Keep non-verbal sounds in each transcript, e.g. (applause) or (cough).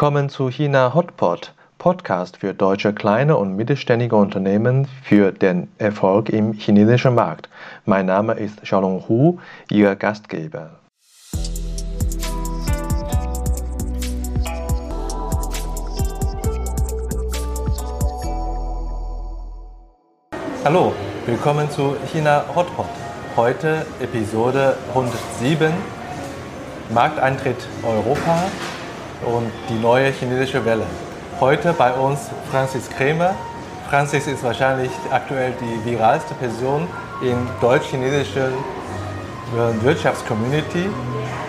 Willkommen zu China Hotpot, Podcast für deutsche kleine und mittelständige Unternehmen für den Erfolg im chinesischen Markt. Mein Name ist Xiaolong Hu, Ihr Gastgeber. Hallo, willkommen zu China Hotpot. Heute Episode 107 Markteintritt Europa und die neue chinesische Welle. Heute bei uns Francis Krämer. Francis ist wahrscheinlich aktuell die viralste Person in deutsch-chinesischen äh, Wirtschaftscommunity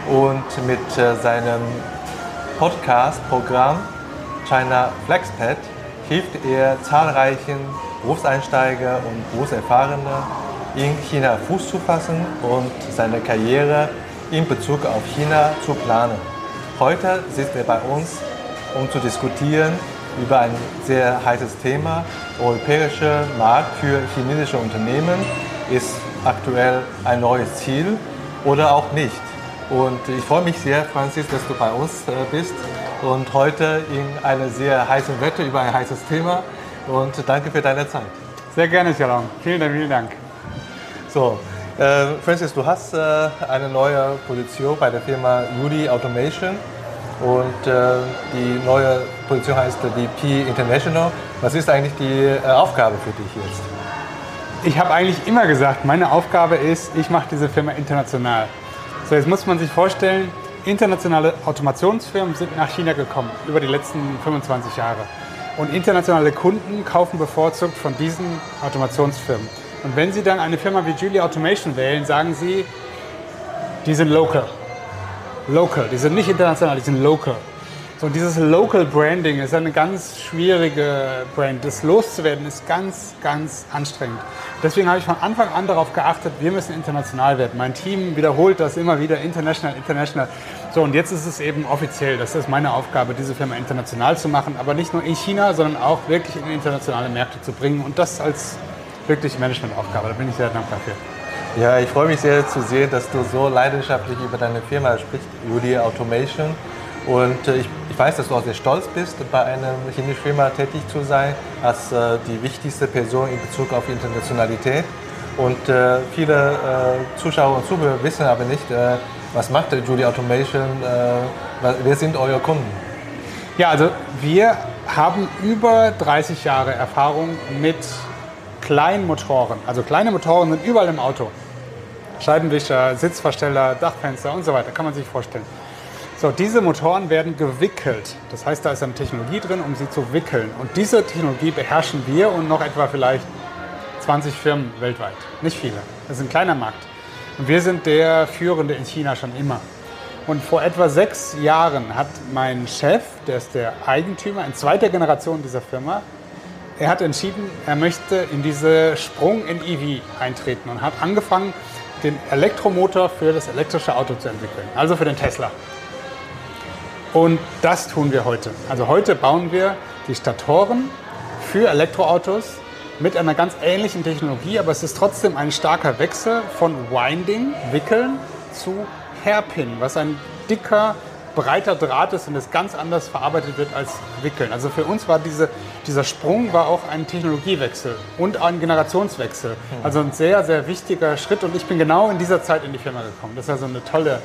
und mit äh, seinem Podcast-Programm China FlexPad hilft er zahlreichen Berufseinsteiger und Berufserfahrene in China Fuß zu fassen und seine Karriere in Bezug auf China zu planen. Heute sitzt er bei uns, um zu diskutieren über ein sehr heißes Thema. Der europäische Markt für chinesische Unternehmen ist aktuell ein neues Ziel oder auch nicht. Und ich freue mich sehr, Francis, dass du bei uns äh, bist und heute in einer sehr heißen Wette über ein heißes Thema. Und danke für deine Zeit. Sehr gerne, Shalom. Vielen Dank, vielen Dank. So, äh, Francis, du hast äh, eine neue Position bei der Firma Udi Automation und äh, die neue Position heißt VP International. Was ist eigentlich die äh, Aufgabe für dich jetzt? Ich habe eigentlich immer gesagt, meine Aufgabe ist, ich mache diese Firma international. So, jetzt muss man sich vorstellen, internationale Automationsfirmen sind nach China gekommen über die letzten 25 Jahre. Und internationale Kunden kaufen bevorzugt von diesen Automationsfirmen. Und wenn Sie dann eine Firma wie Julia Automation wählen, sagen Sie, die sind local. Local, die sind nicht international, die sind local. So, dieses Local Branding ist eine ganz schwierige Brand. Das loszuwerden ist ganz, ganz anstrengend. Deswegen habe ich von Anfang an darauf geachtet, wir müssen international werden. Mein Team wiederholt das immer wieder, international, international. So, und jetzt ist es eben offiziell. Das ist meine Aufgabe, diese Firma international zu machen, aber nicht nur in China, sondern auch wirklich in internationale Märkte zu bringen. Und das als wirklich Managementaufgabe. Da bin ich sehr dankbar für. Ja, ich freue mich sehr zu sehen, dass du so leidenschaftlich über deine Firma sprichst, Udi Automation. Und äh, ich, ich, weiß, dass du auch sehr stolz bist, bei einer chinesischen Firma tätig zu sein, als äh, die wichtigste Person in Bezug auf Internationalität. Und äh, viele äh, Zuschauer und Zuhörer wissen aber nicht, äh, was macht Judy Automation, äh, wer sind eure Kunden? Ja, also wir haben über 30 Jahre Erfahrung mit kleinen Motoren. Also kleine Motoren sind überall im Auto. Scheibenwischer, Sitzversteller, Dachfenster und so weiter, kann man sich vorstellen. So, diese Motoren werden gewickelt. Das heißt, da ist eine Technologie drin, um sie zu wickeln. Und diese Technologie beherrschen wir und noch etwa vielleicht 20 Firmen weltweit. Nicht viele. Das ist ein kleiner Markt. Und wir sind der Führende in China schon immer. Und vor etwa sechs Jahren hat mein Chef, der ist der Eigentümer in zweiter Generation dieser Firma, er hat entschieden, er möchte in diese Sprung in EV eintreten und hat angefangen, den Elektromotor für das elektrische Auto zu entwickeln, also für den Tesla. Und das tun wir heute. Also heute bauen wir die Statoren für Elektroautos mit einer ganz ähnlichen Technologie, aber es ist trotzdem ein starker Wechsel von Winding, Wickeln, zu Hairpin, was ein dicker, breiter Draht ist und es ganz anders verarbeitet wird als Wickeln. Also für uns war diese, dieser Sprung war auch ein Technologiewechsel und ein Generationswechsel. Mhm. Also ein sehr, sehr wichtiger Schritt und ich bin genau in dieser Zeit in die Firma gekommen. Das ist also eine tolle,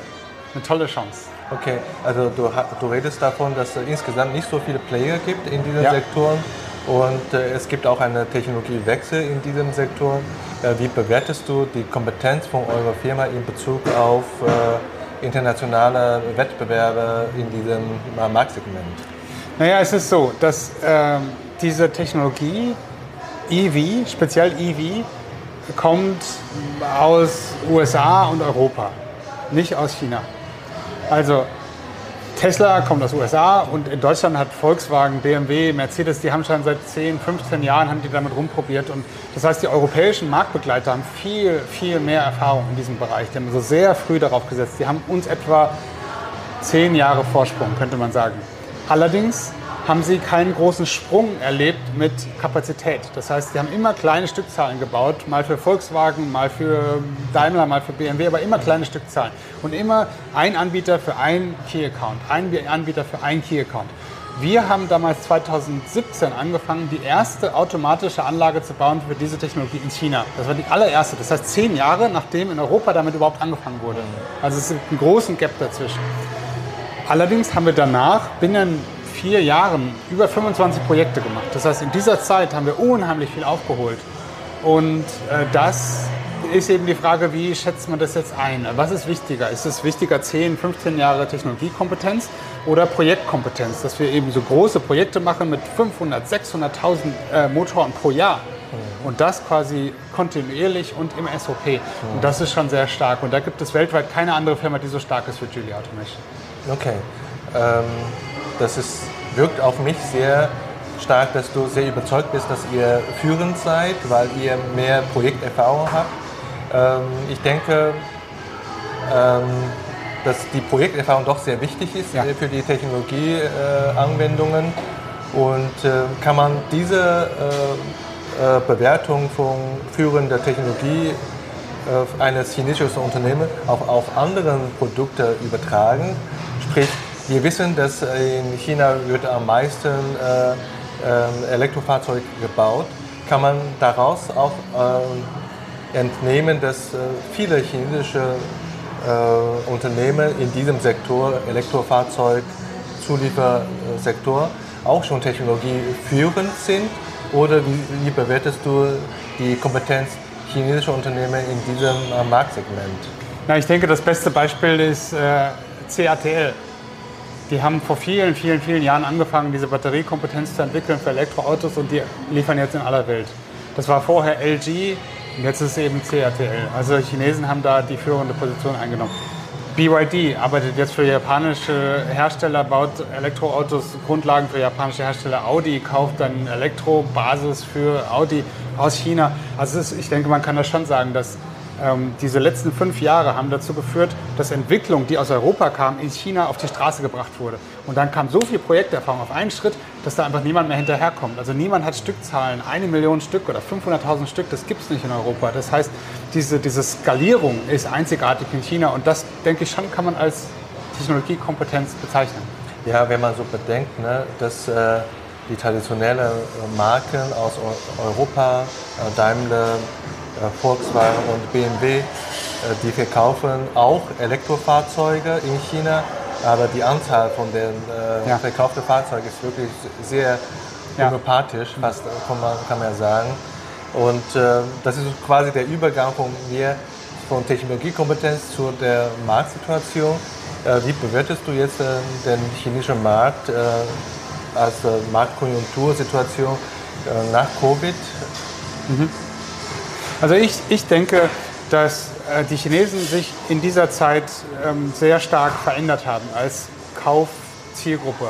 eine tolle Chance. Okay, also du, du redest davon, dass es insgesamt nicht so viele Player gibt in diesen ja. Sektoren und äh, es gibt auch einen Technologiewechsel in diesem Sektor. Äh, wie bewertest du die Kompetenz von eurer Firma in Bezug auf äh, internationale Wettbewerbe in diesem Marktsegment? Naja, es ist so, dass äh, diese Technologie EV, speziell EV, kommt aus USA und Europa, nicht aus China. Also Tesla kommt aus USA und in Deutschland hat Volkswagen, BMW, Mercedes, die haben schon seit 10, 15 Jahren haben die damit rumprobiert. Und das heißt, die europäischen Marktbegleiter haben viel, viel mehr Erfahrung in diesem Bereich. Die haben so sehr früh darauf gesetzt. Die haben uns etwa 10 Jahre Vorsprung, könnte man sagen. Allerdings haben sie keinen großen Sprung erlebt mit Kapazität. Das heißt, sie haben immer kleine Stückzahlen gebaut, mal für Volkswagen, mal für Daimler, mal für BMW, aber immer kleine Stückzahlen. Und immer ein Anbieter für einen Key-Account, ein Anbieter für einen Key-Account. Wir haben damals 2017 angefangen, die erste automatische Anlage zu bauen für diese Technologie in China. Das war die allererste. Das heißt zehn Jahre, nachdem in Europa damit überhaupt angefangen wurde. Also es ist einen großen Gap dazwischen. Allerdings haben wir danach binnen vier Jahren über 25 Projekte gemacht. Das heißt, in dieser Zeit haben wir unheimlich viel aufgeholt. Und äh, das ist eben die Frage, wie schätzt man das jetzt ein? Was ist wichtiger? Ist es wichtiger 10, 15 Jahre Technologiekompetenz oder Projektkompetenz? Dass wir eben so große Projekte machen mit 500, 600.000 äh, Motoren pro Jahr. Und das quasi kontinuierlich und im SOP. Und das ist schon sehr stark. Und da gibt es weltweit keine andere Firma, die so stark ist wie Geely Automation. Okay. Ähm, das ist, wirkt auf mich sehr stark, dass du sehr überzeugt bist, dass ihr führend seid, weil ihr mehr Projekterfahrung habt. Ähm, ich denke, ähm, dass die Projekterfahrung doch sehr wichtig ist Ja. äh, für die Technologieanwendungen. Und äh, kann man diese äh, äh, Bewertung von führender Technologie äh, eines chinesischen Unternehmens auch auf andere Produkte übertragen. Sprich, wir wissen, dass in China wird am meisten äh, äh, Elektrofahrzeug gebaut. Kann man daraus auch äh, entnehmen, dass äh, viele chinesische äh, Unternehmen in diesem Sektor, Elektrofahrzeug, Zuliefersektor, auch schon technologieführend sind? Oder wie, wie bewertest du die Kompetenz chinesischer Unternehmen in diesem äh, Marktsegment? Na, ich denke, das beste Beispiel ist äh, CATL. Die haben vor vielen, vielen, vielen Jahren angefangen, diese Batteriekompetenz zu entwickeln für Elektroautos und die liefern jetzt in aller Welt. Das war vorher LG und jetzt ist es eben CATL. Also Chinesen haben da die führende Position eingenommen. BYD arbeitet jetzt für japanische Hersteller, baut Elektroautos, Grundlagen für japanische Hersteller. Audi kauft dann Elektrobasis für Audi aus China. Also ist, ich denke, man kann das schon sagen, dass ähm, diese letzten fünf Jahre haben dazu geführt, dass Entwicklung, die aus Europa kam, in China auf die Straße gebracht wurde. Und dann kam so viel Projekterfahrung auf einen Schritt, dass da einfach niemand mehr hinterherkommt. Also niemand hat Stückzahlen, eine Million Stück oder 500.000 Stück, das gibt es nicht in Europa. Das heißt, diese, diese Skalierung ist einzigartig in China und das, denke ich, schon kann man als Technologiekompetenz bezeichnen. Ja, wenn man so bedenkt, ne, dass äh, die traditionellen Marken aus Eu- Europa, äh, Daimler, Volkswagen und BMW, äh, die verkaufen auch Elektrofahrzeuge in China, aber die Anzahl von den äh, Ja. verkauften Fahrzeugen ist wirklich sehr Ja. homöopathisch, fast äh, kann man, kann man ja sagen. Und äh, das ist quasi der Übergang von mir von Technologiekompetenz zu der Marktsituation. Äh, wie bewertest du jetzt äh, den chinesischen Markt äh, als äh, Marktkonjunktursituation äh, nach Covid? Also ich, ich denke, dass äh, die Chinesen sich in dieser Zeit ähm, sehr stark verändert haben als Kaufzielgruppe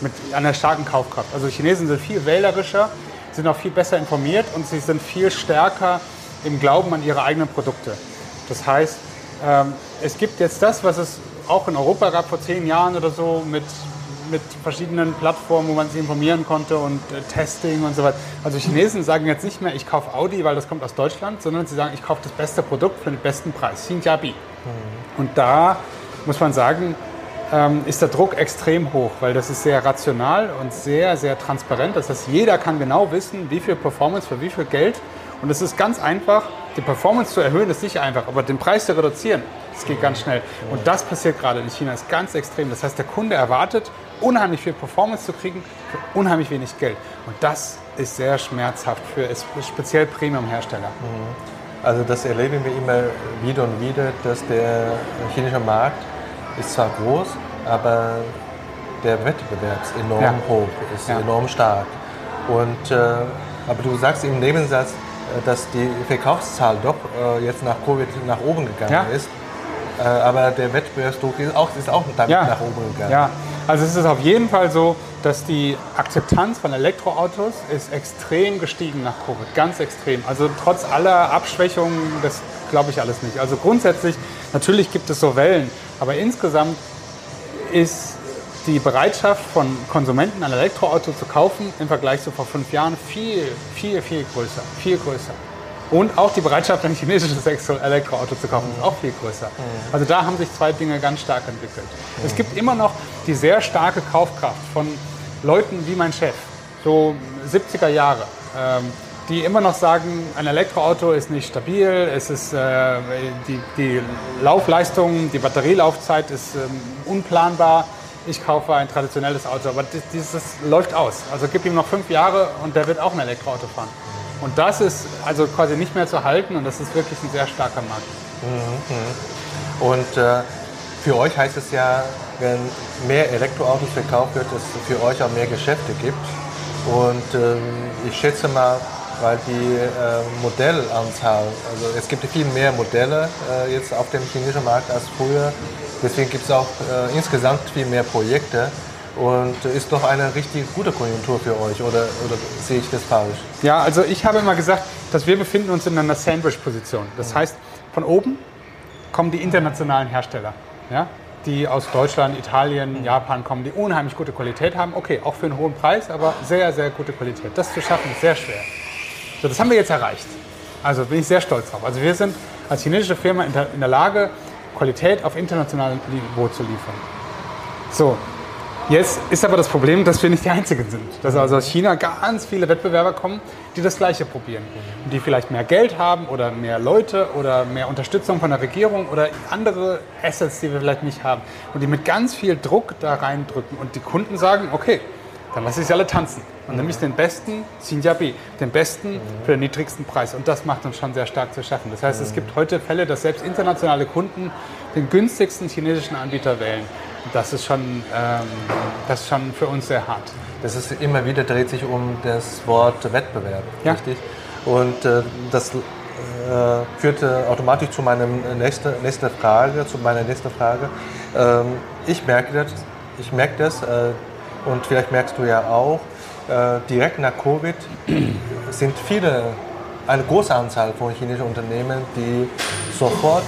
mit einer starken Kaufkraft. Also Chinesen sind viel wählerischer, sind auch viel besser informiert und sie sind viel stärker im Glauben an ihre eigenen Produkte. Das heißt, ähm, es gibt jetzt das, was es auch in Europa gab vor zehn Jahren oder so mit, mit verschiedenen Plattformen, wo man sich informieren konnte und äh, Testing und so weiter. Also Chinesen sagen jetzt nicht mehr, ich kaufe Audi, weil das kommt aus Deutschland, sondern sie sagen, ich kaufe das beste Produkt für den besten Preis. Xinjiabi. Und da muss man sagen, ähm, ist der Druck extrem hoch, weil das ist sehr rational und sehr, sehr transparent. Das heißt, jeder kann genau wissen, wie viel Performance für wie viel Geld. Und es ist ganz einfach, die Performance zu erhöhen ist nicht einfach, aber den Preis zu reduzieren, das geht ganz schnell. Und das passiert gerade in China, ist ganz extrem. Das heißt, der Kunde erwartet, unheimlich viel Performance zu kriegen für unheimlich wenig Geld. Und das ist sehr schmerzhaft für speziell Premium-Hersteller. Also das erleben wir immer wieder und wieder, dass der chinesische Markt ist zwar groß, aber der Wettbewerb ist enorm Ja. hoch, ist Ja. enorm stark. Und, äh, aber du sagst im Nebensatz, äh, dass die Verkaufszahl doch äh, jetzt nach Covid nach oben gegangen Ja. ist. Äh, aber der Wettbewerbsdruck ist auch, ist auch damit nach oben gegangen. Also es ist auf jeden Fall so, dass die Akzeptanz von Elektroautos ist extrem gestiegen nach Covid, ganz extrem. Also trotz aller Abschwächungen, das glaube ich alles nicht. Also grundsätzlich, natürlich gibt es so Wellen, aber insgesamt ist die Bereitschaft von Konsumenten ein Elektroauto zu kaufen im Vergleich zu vor fünf Jahren viel, viel, viel größer, viel größer. Und auch die Bereitschaft, ein chinesisches Elektroauto zu kaufen, ist auch viel größer. Also da haben sich zwei Dinge ganz stark entwickelt. Es gibt immer noch die sehr starke Kaufkraft von Leuten wie mein Chef, so 70er Jahre, ähm, die immer noch sagen, ein Elektroauto ist nicht stabil, es ist äh, die, die Laufleistung, die Batterielaufzeit ist ähm, unplanbar. Ich kaufe ein traditionelles Auto, aber dieses läuft aus. Also gib ihm noch fünf Jahre und der wird auch ein Elektroauto fahren. Und das ist also quasi nicht mehr zu halten und das ist wirklich ein sehr starker Markt. Mhm. Und äh, für euch heißt es ja, wenn mehr Elektroautos verkauft wird, dass es für euch auch mehr Geschäfte gibt. Und ähm, ich schätze mal, weil die äh, Modellanzahl, also es gibt viel mehr Modelle äh, jetzt auf dem chinesischen Markt als früher. Deswegen gibt es auch äh, insgesamt viel mehr Projekte. Und ist doch eine richtig gute Konjunktur für euch oder, oder sehe ich das falsch? Ja, also ich habe immer gesagt, dass wir befinden uns in einer Sandwich-Position. Das heißt, von oben kommen die internationalen Hersteller, ja, die aus Deutschland, Italien, Japan kommen, die unheimlich gute Qualität haben. Okay, auch für einen hohen Preis, aber sehr, sehr gute Qualität. Das zu schaffen ist sehr schwer. So, das haben wir jetzt erreicht. Also bin ich sehr stolz drauf. Also wir sind als chinesische Firma in der, in der Lage, Qualität auf internationalem Niveau zu liefern. So, Jetzt ist aber das Problem, dass wir nicht die Einzigen sind. Dass also aus China ganz viele Wettbewerber kommen, die das Gleiche probieren. Und die vielleicht mehr Geld haben oder mehr Leute oder mehr Unterstützung von der Regierung oder andere Assets, die wir vielleicht nicht haben. Und die mit ganz viel Druck da reindrücken. Und die Kunden sagen, okay, dann lasse ich sie alle tanzen. Und dann nämlich den besten Xinjiabi, den besten für den niedrigsten Preis. Und das macht uns schon sehr stark zu schaffen. Das heißt, es gibt heute Fälle, dass selbst internationale Kunden den günstigsten chinesischen Anbieter wählen das ist schon, ähm, das ist schon für uns sehr hart. Das ist immer wieder dreht sich um das Wort Wettbewerb, ja. richtig? Und äh, das äh, führte automatisch zu meiner nächsten nächste Frage, zu meiner nächsten Frage. Ähm, ich merke das, ich merke das äh, und vielleicht merkst du ja auch, äh, direkt nach Covid sind viele, eine große Anzahl von chinesischen Unternehmen, die sofort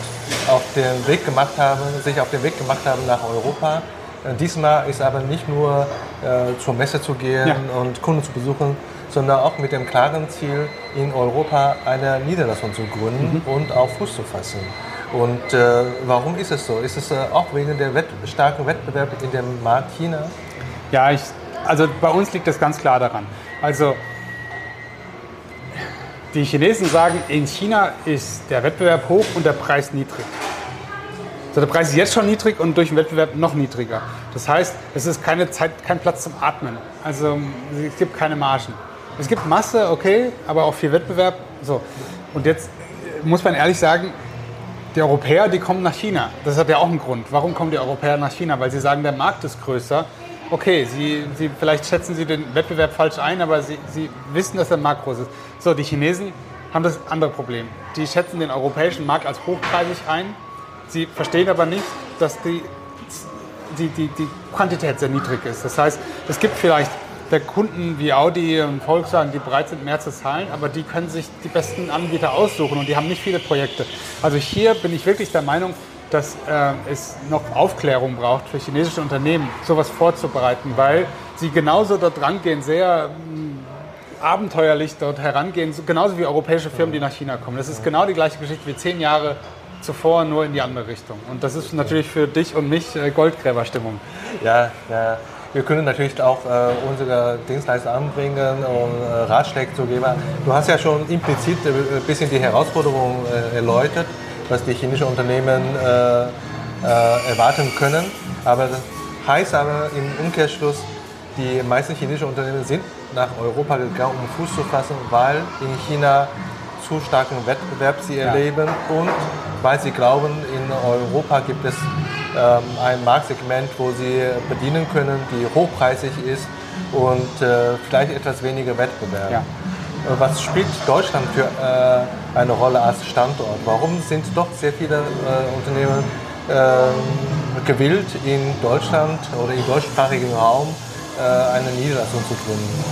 auf den Weg gemacht haben, sich auf den Weg gemacht haben nach Europa. Äh, diesmal ist aber nicht nur äh, zur Messe zu gehen ja. und Kunden zu besuchen, sondern auch mit dem klaren Ziel, in Europa eine Niederlassung zu gründen mhm. und auf Fuß zu fassen. Und äh, warum ist es so? Ist es äh, auch wegen der Wett starken Wettbewerb in dem Markt China? Ja, ich, also bei uns liegt das ganz klar daran. Also die Chinesen sagen, in China ist der Wettbewerb hoch und der Preis niedrig. So, der Preis ist jetzt schon niedrig und durch den Wettbewerb noch niedriger. Das heißt, es ist keine Zeit, kein Platz zum Atmen. Also es gibt keine Margen. Es gibt Masse, okay, aber auch viel Wettbewerb. So. Und jetzt muss man ehrlich sagen, die Europäer, die kommen nach China. Das hat ja auch einen Grund. Warum kommen die Europäer nach China? Weil sie sagen, der Markt ist größer. Okay, sie, sie, vielleicht schätzen sie den Wettbewerb falsch ein, aber sie, sie wissen, dass der Markt groß ist. So, die Chinesen haben das andere Problem. Die schätzen den europäischen Markt als hochpreisig ein Sie verstehen aber nicht, dass die, die, die, die Quantität sehr niedrig ist. Das heißt, es gibt vielleicht der Kunden wie Audi und Volkswagen, die bereit sind, mehr zu zahlen, aber die können sich die besten Anbieter aussuchen und die haben nicht viele Projekte. Also hier bin ich wirklich der Meinung, dass äh, es noch Aufklärung braucht für chinesische Unternehmen, sowas vorzubereiten, weil sie genauso dort rangehen, sehr mh, abenteuerlich dort herangehen, genauso wie europäische Firmen, die nach China kommen. Das ist genau die gleiche Geschichte wie zehn Jahre zuvor nur in die andere Richtung. Und das ist natürlich für dich und mich äh, Goldgräberstimmung. Ja, ja. Wir können natürlich auch äh, unsere Dienstleister anbringen und äh, Ratschläge zu geben. Du hast ja schon implizit ein bisschen die Herausforderung äh, erläutert, was die chinesischen Unternehmen äh, erwarten können. Aber das heißt aber im Umkehrschluss, die meisten chinesischen Unternehmen sind nach Europa gegangen, um Fuß zu fassen, weil in China zu starken Wettbewerb sie erleben ja. und weil sie glauben, in Europa gibt es ähm, ein Marktsegment, wo sie bedienen können, die hochpreisig ist und äh, vielleicht etwas weniger Wettbewerb. Ja. Äh, was spielt Deutschland für äh, eine Rolle als Standort? Warum sind doch sehr viele äh, Unternehmen ähm, gewillt, in Deutschland oder im deutschsprachigen Raum äh, eine Niederlassung zu gründen?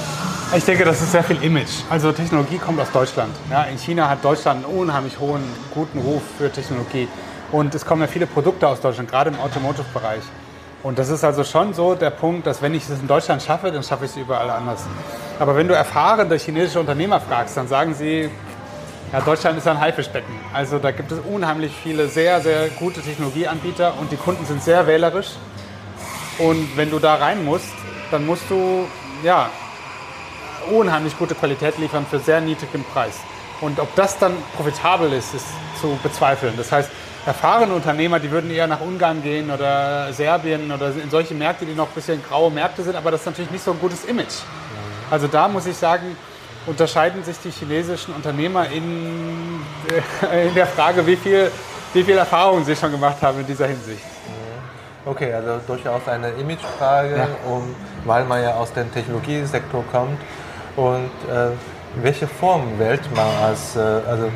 Ich denke, das ist sehr viel Image. Also Technologie kommt aus Deutschland. Ja, in China hat Deutschland einen unheimlich hohen, guten Ruf für Technologie. Und es kommen ja viele Produkte aus Deutschland, gerade im Automotive-Bereich. Und das ist also schon so der Punkt, dass wenn ich es in Deutschland schaffe, dann schaffe ich es überall anders. Aber wenn du erfahrene chinesische Unternehmer fragst, dann sagen sie, ja, Deutschland ist ein Haifischbecken. Also da gibt es unheimlich viele sehr, sehr gute Technologieanbieter und die Kunden sind sehr wählerisch. Und wenn du da rein musst, dann musst du ja, unheimlich gute Qualität liefern für sehr niedrigen Preis. Und ob das dann profitabel ist, ist zu bezweifeln. Das heißt, erfahrene Unternehmer, die würden eher nach Ungarn gehen oder Serbien oder in solche Märkte, die noch ein bisschen graue Märkte sind, aber das ist natürlich nicht so ein gutes Image. Also da muss ich sagen, unterscheiden sich die chinesischen Unternehmer in, äh, in der Frage, wie viel, wie viel Erfahrung sie schon gemacht haben in dieser Hinsicht. Okay, also durchaus eine Imagefrage, ja. um, weil man ja aus dem Technologiesektor kommt. Und äh, welche Form wählt man als, äh, also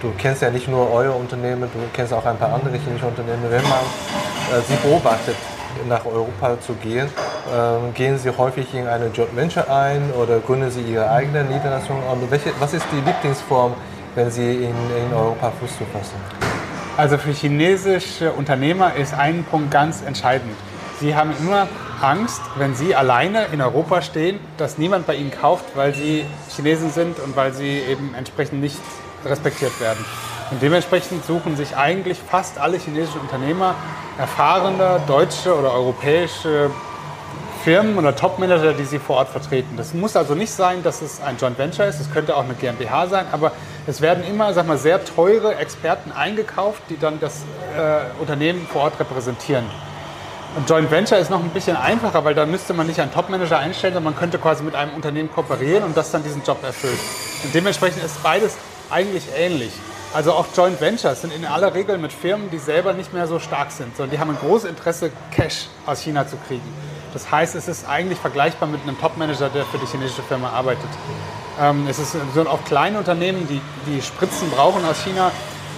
du kennst ja nicht nur euer Unternehmen, du kennst auch ein paar andere chinesische Unternehmen. Wenn man äh, sie beobachtet, nach Europa zu gehen, ähm, gehen sie häufig in eine Joint Venture ein oder gründen sie ihre eigene Niederlassung? Und welche, was ist die Lieblingsform, wenn sie in, in Europa Fuß zu fassen? Also für chinesische Unternehmer ist ein Punkt ganz entscheidend. Sie haben immer Angst, wenn sie alleine in Europa stehen, dass niemand bei ihnen kauft, weil sie Chinesen sind und weil sie eben entsprechend nicht respektiert werden. Und dementsprechend suchen sich eigentlich fast alle chinesischen Unternehmer erfahrene deutsche oder europäische Firmen oder Topmanager, die sie vor Ort vertreten. Das muss also nicht sein, dass es ein Joint Venture ist, es könnte auch eine GmbH sein, aber es werden immer sag mal, sehr teure Experten eingekauft, die dann das äh, Unternehmen vor Ort repräsentieren. Ein Joint Venture ist noch ein bisschen einfacher, weil da müsste man nicht einen Topmanager einstellen, sondern man könnte quasi mit einem Unternehmen kooperieren und das dann diesen Job erfüllt. Und dementsprechend ist beides eigentlich ähnlich. Also auch Joint Ventures sind in aller Regel mit Firmen, die selber nicht mehr so stark sind, sondern die haben ein großes Interesse, Cash aus China zu kriegen. Das heißt, es ist eigentlich vergleichbar mit einem Top-Manager, der für die chinesische Firma arbeitet. Ähm, es sind auch kleine Unternehmen, die, die Spritzen brauchen aus China,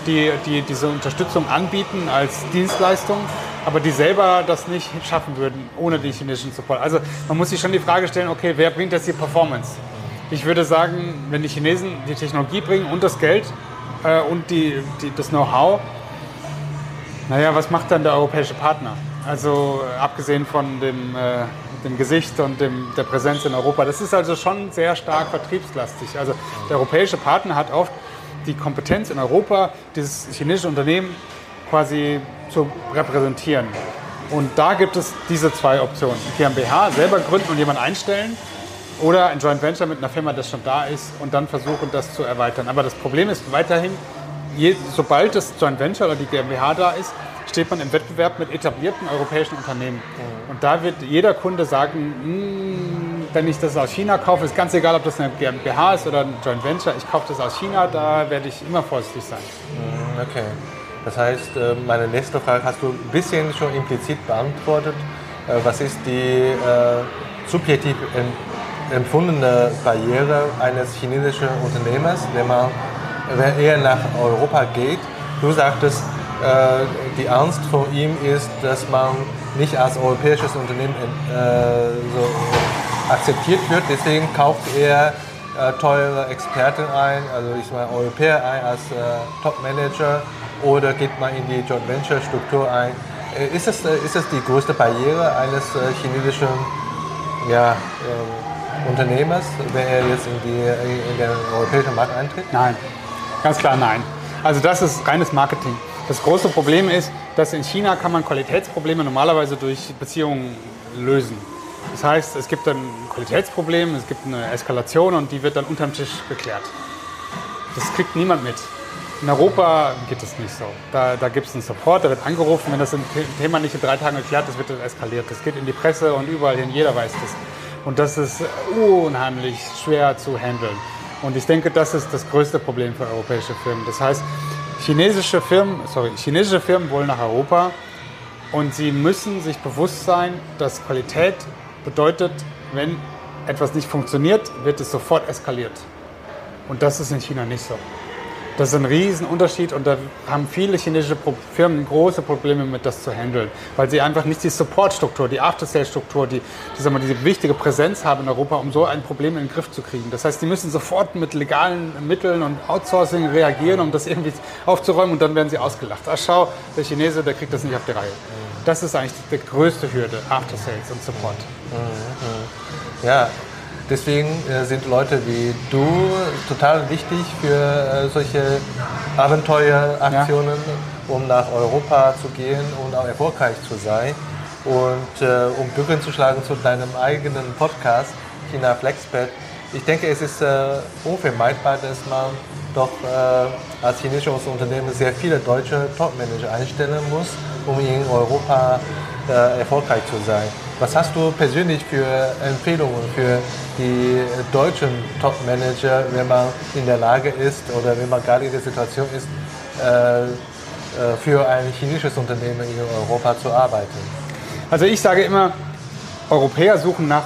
die, die diese Unterstützung anbieten als Dienstleistung, aber die selber das nicht schaffen würden ohne den chinesischen Support. Also man muss sich schon die Frage stellen, okay, wer bringt jetzt die Performance? Ich würde sagen, wenn die Chinesen die Technologie bringen und das Geld äh, und die, die, das Know-how, naja, was macht dann der europäische Partner? Also abgesehen von dem, äh, dem Gesicht und dem, der Präsenz in Europa. Das ist also schon sehr stark vertriebslastig. Also der europäische Partner hat oft die Kompetenz in Europa, dieses chinesische Unternehmen quasi zu repräsentieren. Und da gibt es diese zwei Optionen. GmbH selber gründen und jemanden einstellen oder ein Joint Venture mit einer Firma, das schon da ist und dann versuchen, das zu erweitern. Aber das Problem ist weiterhin, je, sobald das Joint Venture oder die GmbH da ist, steht man im Wettbewerb mit etablierten europäischen Unternehmen. Mhm. Und da wird jeder Kunde sagen, hm, wenn ich das aus China kaufe, ist ganz egal, ob das eine GmbH ist oder ein Joint Venture, ich kaufe das aus China, da werde ich immer vorsichtig sein. Mhm, okay. Das heißt, äh, meine nächste Frage hast du ein bisschen schon implizit beantwortet. Äh, was ist die äh, subjektiv empfundene Barriere eines chinesischen Unternehmers, wenn man wenn er nach Europa geht? Du sagtest, äh, die Angst vor ihm ist, dass man nicht als europäisches Unternehmen äh, so akzeptiert wird. Deswegen kauft er äh, teure Experten ein, also ich meine Europäer ein als Top-Manager oder geht man in die Joint Venture Struktur ein. Ist es, ist es die größte Barriere eines chinesischen ja, ähm, Unternehmers, wenn er jetzt in, die, in den europäischen Markt eintritt? Nein, ganz klar nein. Also das ist reines Marketing. Das große Problem ist, dass in China kann man Qualitätsprobleme normalerweise durch Beziehungen lösen. Das heißt, es gibt ein Qualitätsproblem, es gibt eine Eskalation und die wird dann unterm Tisch geklärt. Das kriegt niemand mit. In Europa geht es nicht so. Da, da gibt es einen Support, da wird angerufen, wenn das Thema nicht in drei Tagen geklärt ist, wird das eskaliert. Das geht in die Presse und überall hin, jeder weiß das. Und das ist unheimlich schwer zu handeln. Und ich denke, das ist das größte Problem für europäische Firmen. Das heißt, Chinesische Firmen, sorry, chinesische Firmen wollen nach Europa und sie müssen sich bewusst sein, dass Qualität bedeutet, wenn etwas nicht funktioniert, wird es sofort eskaliert. Und das ist in China nicht so. Das ist ein Riesenunterschied und da haben viele chinesische Firmen große Probleme mit, das zu handeln, weil sie einfach nicht die Supportstruktur, die After-Sales-Struktur, die, die wir, diese wichtige Präsenz haben in Europa, um so ein Problem in den Griff zu kriegen. Das heißt, die müssen sofort mit legalen Mitteln und Outsourcing reagieren, um das irgendwie aufzuräumen und dann werden sie ausgelacht. Ach schau, der Chinese, der kriegt das nicht auf die Reihe. Das ist eigentlich die größte Hürde, After-Sales und Support. Ja, Deswegen äh, sind Leute wie du total wichtig für äh, solche Abenteueraktionen, ja. um nach Europa zu gehen und auch erfolgreich zu sein. Und äh, um Brücken zu schlagen zu deinem eigenen Podcast, China Flexpad, ich denke, es ist äh, unvermeidbar, dass man doch äh, als chinesisches Unternehmen sehr viele deutsche Topmanager einstellen muss, um in Europa äh, erfolgreich zu sein. Was hast du persönlich für Empfehlungen für die deutschen Topmanager, wenn man in der Lage ist oder wenn man gerade in der Situation ist, äh, äh, für ein chinesisches Unternehmen in Europa zu arbeiten? Also ich sage immer, Europäer suchen nach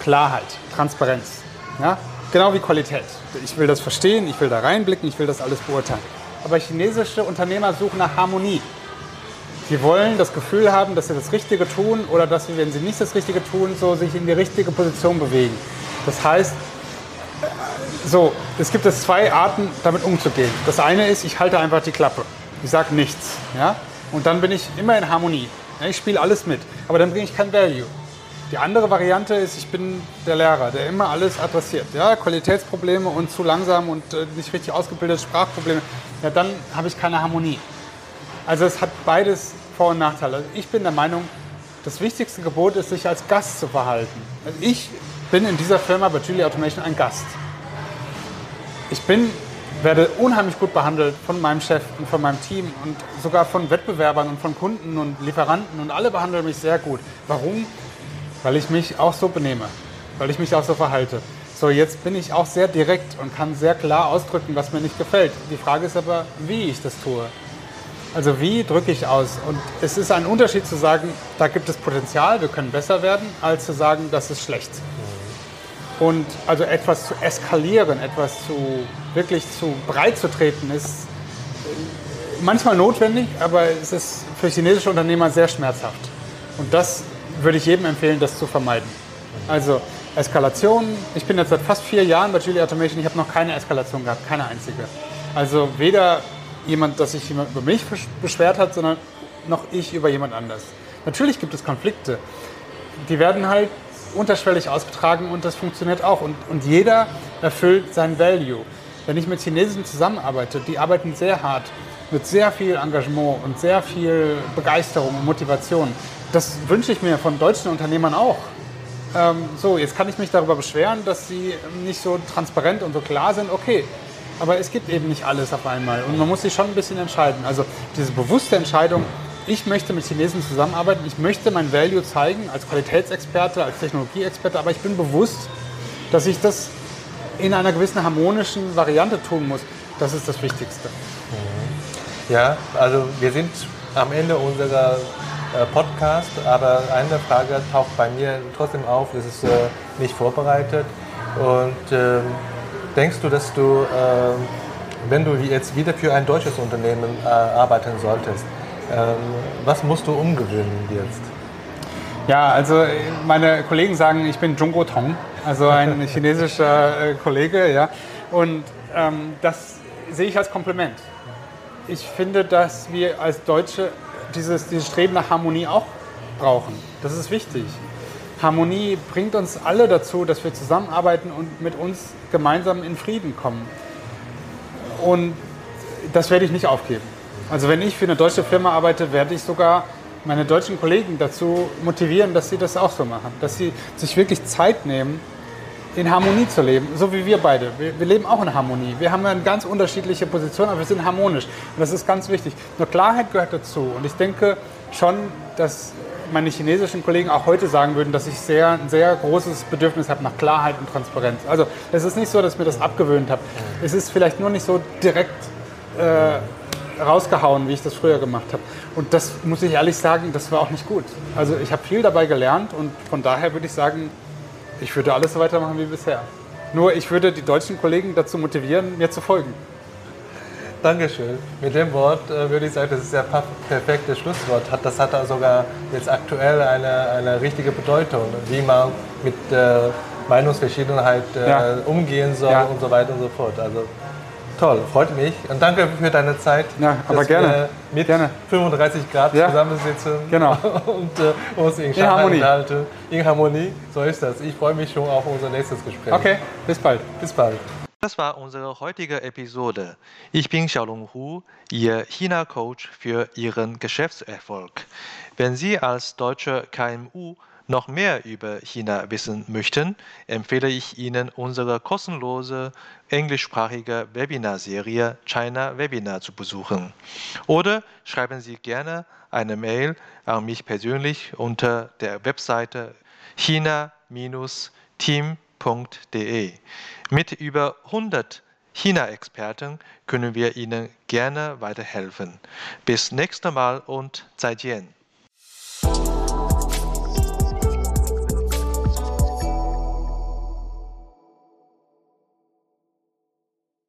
Klarheit, Transparenz. Ja? Genau wie Qualität. Ich will das verstehen, ich will da reinblicken, ich will das alles beurteilen. Aber chinesische Unternehmer suchen nach Harmonie. Sie wollen das Gefühl haben, dass sie das Richtige tun oder dass sie, wenn sie nicht das Richtige tun, so sich in die richtige Position bewegen. Das heißt, so, es gibt es zwei Arten, damit umzugehen. Das eine ist, ich halte einfach die Klappe. Ich sage nichts. Ja? Und dann bin ich immer in Harmonie. Ja, ich spiele alles mit. Aber dann bringe ich kein Value. Die andere Variante ist, ich bin der Lehrer, der immer alles adressiert. Ja, Qualitätsprobleme und zu langsam und äh, nicht richtig ausgebildete Sprachprobleme. Ja, dann habe ich keine Harmonie. Also es hat beides Vor- und Nachteile. Also ich bin der Meinung, das wichtigste Gebot ist, sich als Gast zu verhalten. Also ich bin in dieser Firma bei Julie Automation ein Gast. Ich bin, werde unheimlich gut behandelt von meinem Chef und von meinem Team und sogar von Wettbewerbern und von Kunden und Lieferanten und alle behandeln mich sehr gut. Warum? Weil ich mich auch so benehme, weil ich mich auch so verhalte. So, jetzt bin ich auch sehr direkt und kann sehr klar ausdrücken, was mir nicht gefällt. Die Frage ist aber, wie ich das tue. Also wie drücke ich aus? Und es ist ein Unterschied zu sagen, da gibt es Potenzial, wir können besser werden, als zu sagen, das ist schlecht. Und also etwas zu eskalieren, etwas zu wirklich zu breit zu treten, ist manchmal notwendig, aber es ist für chinesische Unternehmer sehr schmerzhaft. Und das würde ich jedem empfehlen, das zu vermeiden. Also Eskalation, ich bin jetzt seit fast vier Jahren bei Julia Automation, ich habe noch keine Eskalation gehabt, keine einzige. Also weder jemand, dass sich jemand über mich beschwert hat, sondern noch ich über jemand anders. Natürlich gibt es Konflikte. Die werden halt unterschwellig ausgetragen und das funktioniert auch. Und, und jeder erfüllt sein Value. Wenn ich mit Chinesen zusammenarbeite, die arbeiten sehr hart, mit sehr viel Engagement und sehr viel Begeisterung und Motivation. Das wünsche ich mir von deutschen Unternehmern auch. Ähm, so, jetzt kann ich mich darüber beschweren, dass sie nicht so transparent und so klar sind. Okay, aber es gibt eben nicht alles auf einmal und man muss sich schon ein bisschen entscheiden. Also diese bewusste Entscheidung, ich möchte mit Chinesen zusammenarbeiten, ich möchte mein Value zeigen als Qualitätsexperte, als Technologieexperte, aber ich bin bewusst, dass ich das in einer gewissen harmonischen Variante tun muss. Das ist das Wichtigste. Ja, also wir sind am Ende unserer äh, Podcast, aber eine Frage taucht bei mir trotzdem auf, das ist äh, nicht vorbereitet. Und ähm, denkst du, dass du, äh, wenn du jetzt wieder für ein deutsches Unternehmen äh, arbeiten solltest, ähm, was musst du umgewöhnen jetzt? Ja, also meine Kollegen sagen, ich bin Zhongguo Tong, also ein (laughs) chinesischer äh, Kollege, ja. Und ähm, das sehe ich als Kompliment. Ich finde, dass wir als Deutsche dieses, dieses Streben nach Harmonie auch brauchen. Das ist wichtig. Harmonie bringt uns alle dazu, dass wir zusammenarbeiten und mit uns gemeinsam in Frieden kommen. Und das werde ich nicht aufgeben. Also wenn ich für eine deutsche Firma arbeite, werde ich sogar meine deutschen Kollegen dazu motivieren, dass sie das auch so machen. Dass sie sich wirklich Zeit nehmen, in Harmonie zu leben, so wie wir beide. Wir, wir, leben auch in Harmonie. Wir haben eine ganz unterschiedliche Position, aber wir sind harmonisch. Und das ist ganz wichtig. Nur Klarheit gehört dazu. Und ich denke schon, dass meine chinesischen Kollegen auch heute sagen würden, dass ich sehr, ein sehr großes Bedürfnis habe nach Klarheit und Transparenz. Also es ist nicht so, dass ich mir das abgewöhnt habe. Es ist vielleicht nur nicht so direkt äh, rausgehauen, wie ich das früher gemacht habe. Und das muss ich ehrlich sagen, das war auch nicht gut. Also ich habe viel dabei gelernt und von daher würde ich sagen, ich würde alles so weitermachen wie bisher. Nur ich würde die deutschen Kollegen dazu motivieren, mir zu folgen. Dankeschön. Mit dem Wort äh, würde ich sagen, das ist ja perfektes Schlusswort. Das hat sogar jetzt aktuell eine, eine richtige Bedeutung, wie man mit äh, Meinungsverschiedenheit äh, ja. umgehen soll ja. und so weiter und so fort. Also toll, freut mich. Und danke für deine Zeit. Ja, aber gerne. mit gerne. 35 Grad ja. zusammensitzen (laughs) genau. (laughs) und äh, uns in, in Harmonie. Unterhalten. In Harmonie, so ist das. Ich freue mich schon auf unser nächstes Gespräch. Okay, bis bald. Bis bald. Das war unsere heutige Episode. Ich bin Xiaolong Hu, Ihr China-Coach für Ihren Geschäftserfolg. Wenn Sie als deutsche KMU noch mehr über China wissen möchten, empfehle ich Ihnen unsere kostenlose englischsprachige Webinarserie China Webinar zu besuchen. Oder schreiben Sie gerne eine Mail an mich persönlich unter der Webseite china-team.de. Mit über 100 China-Experten können wir Ihnen gerne weiterhelfen. Bis nächstes Mal und 再见.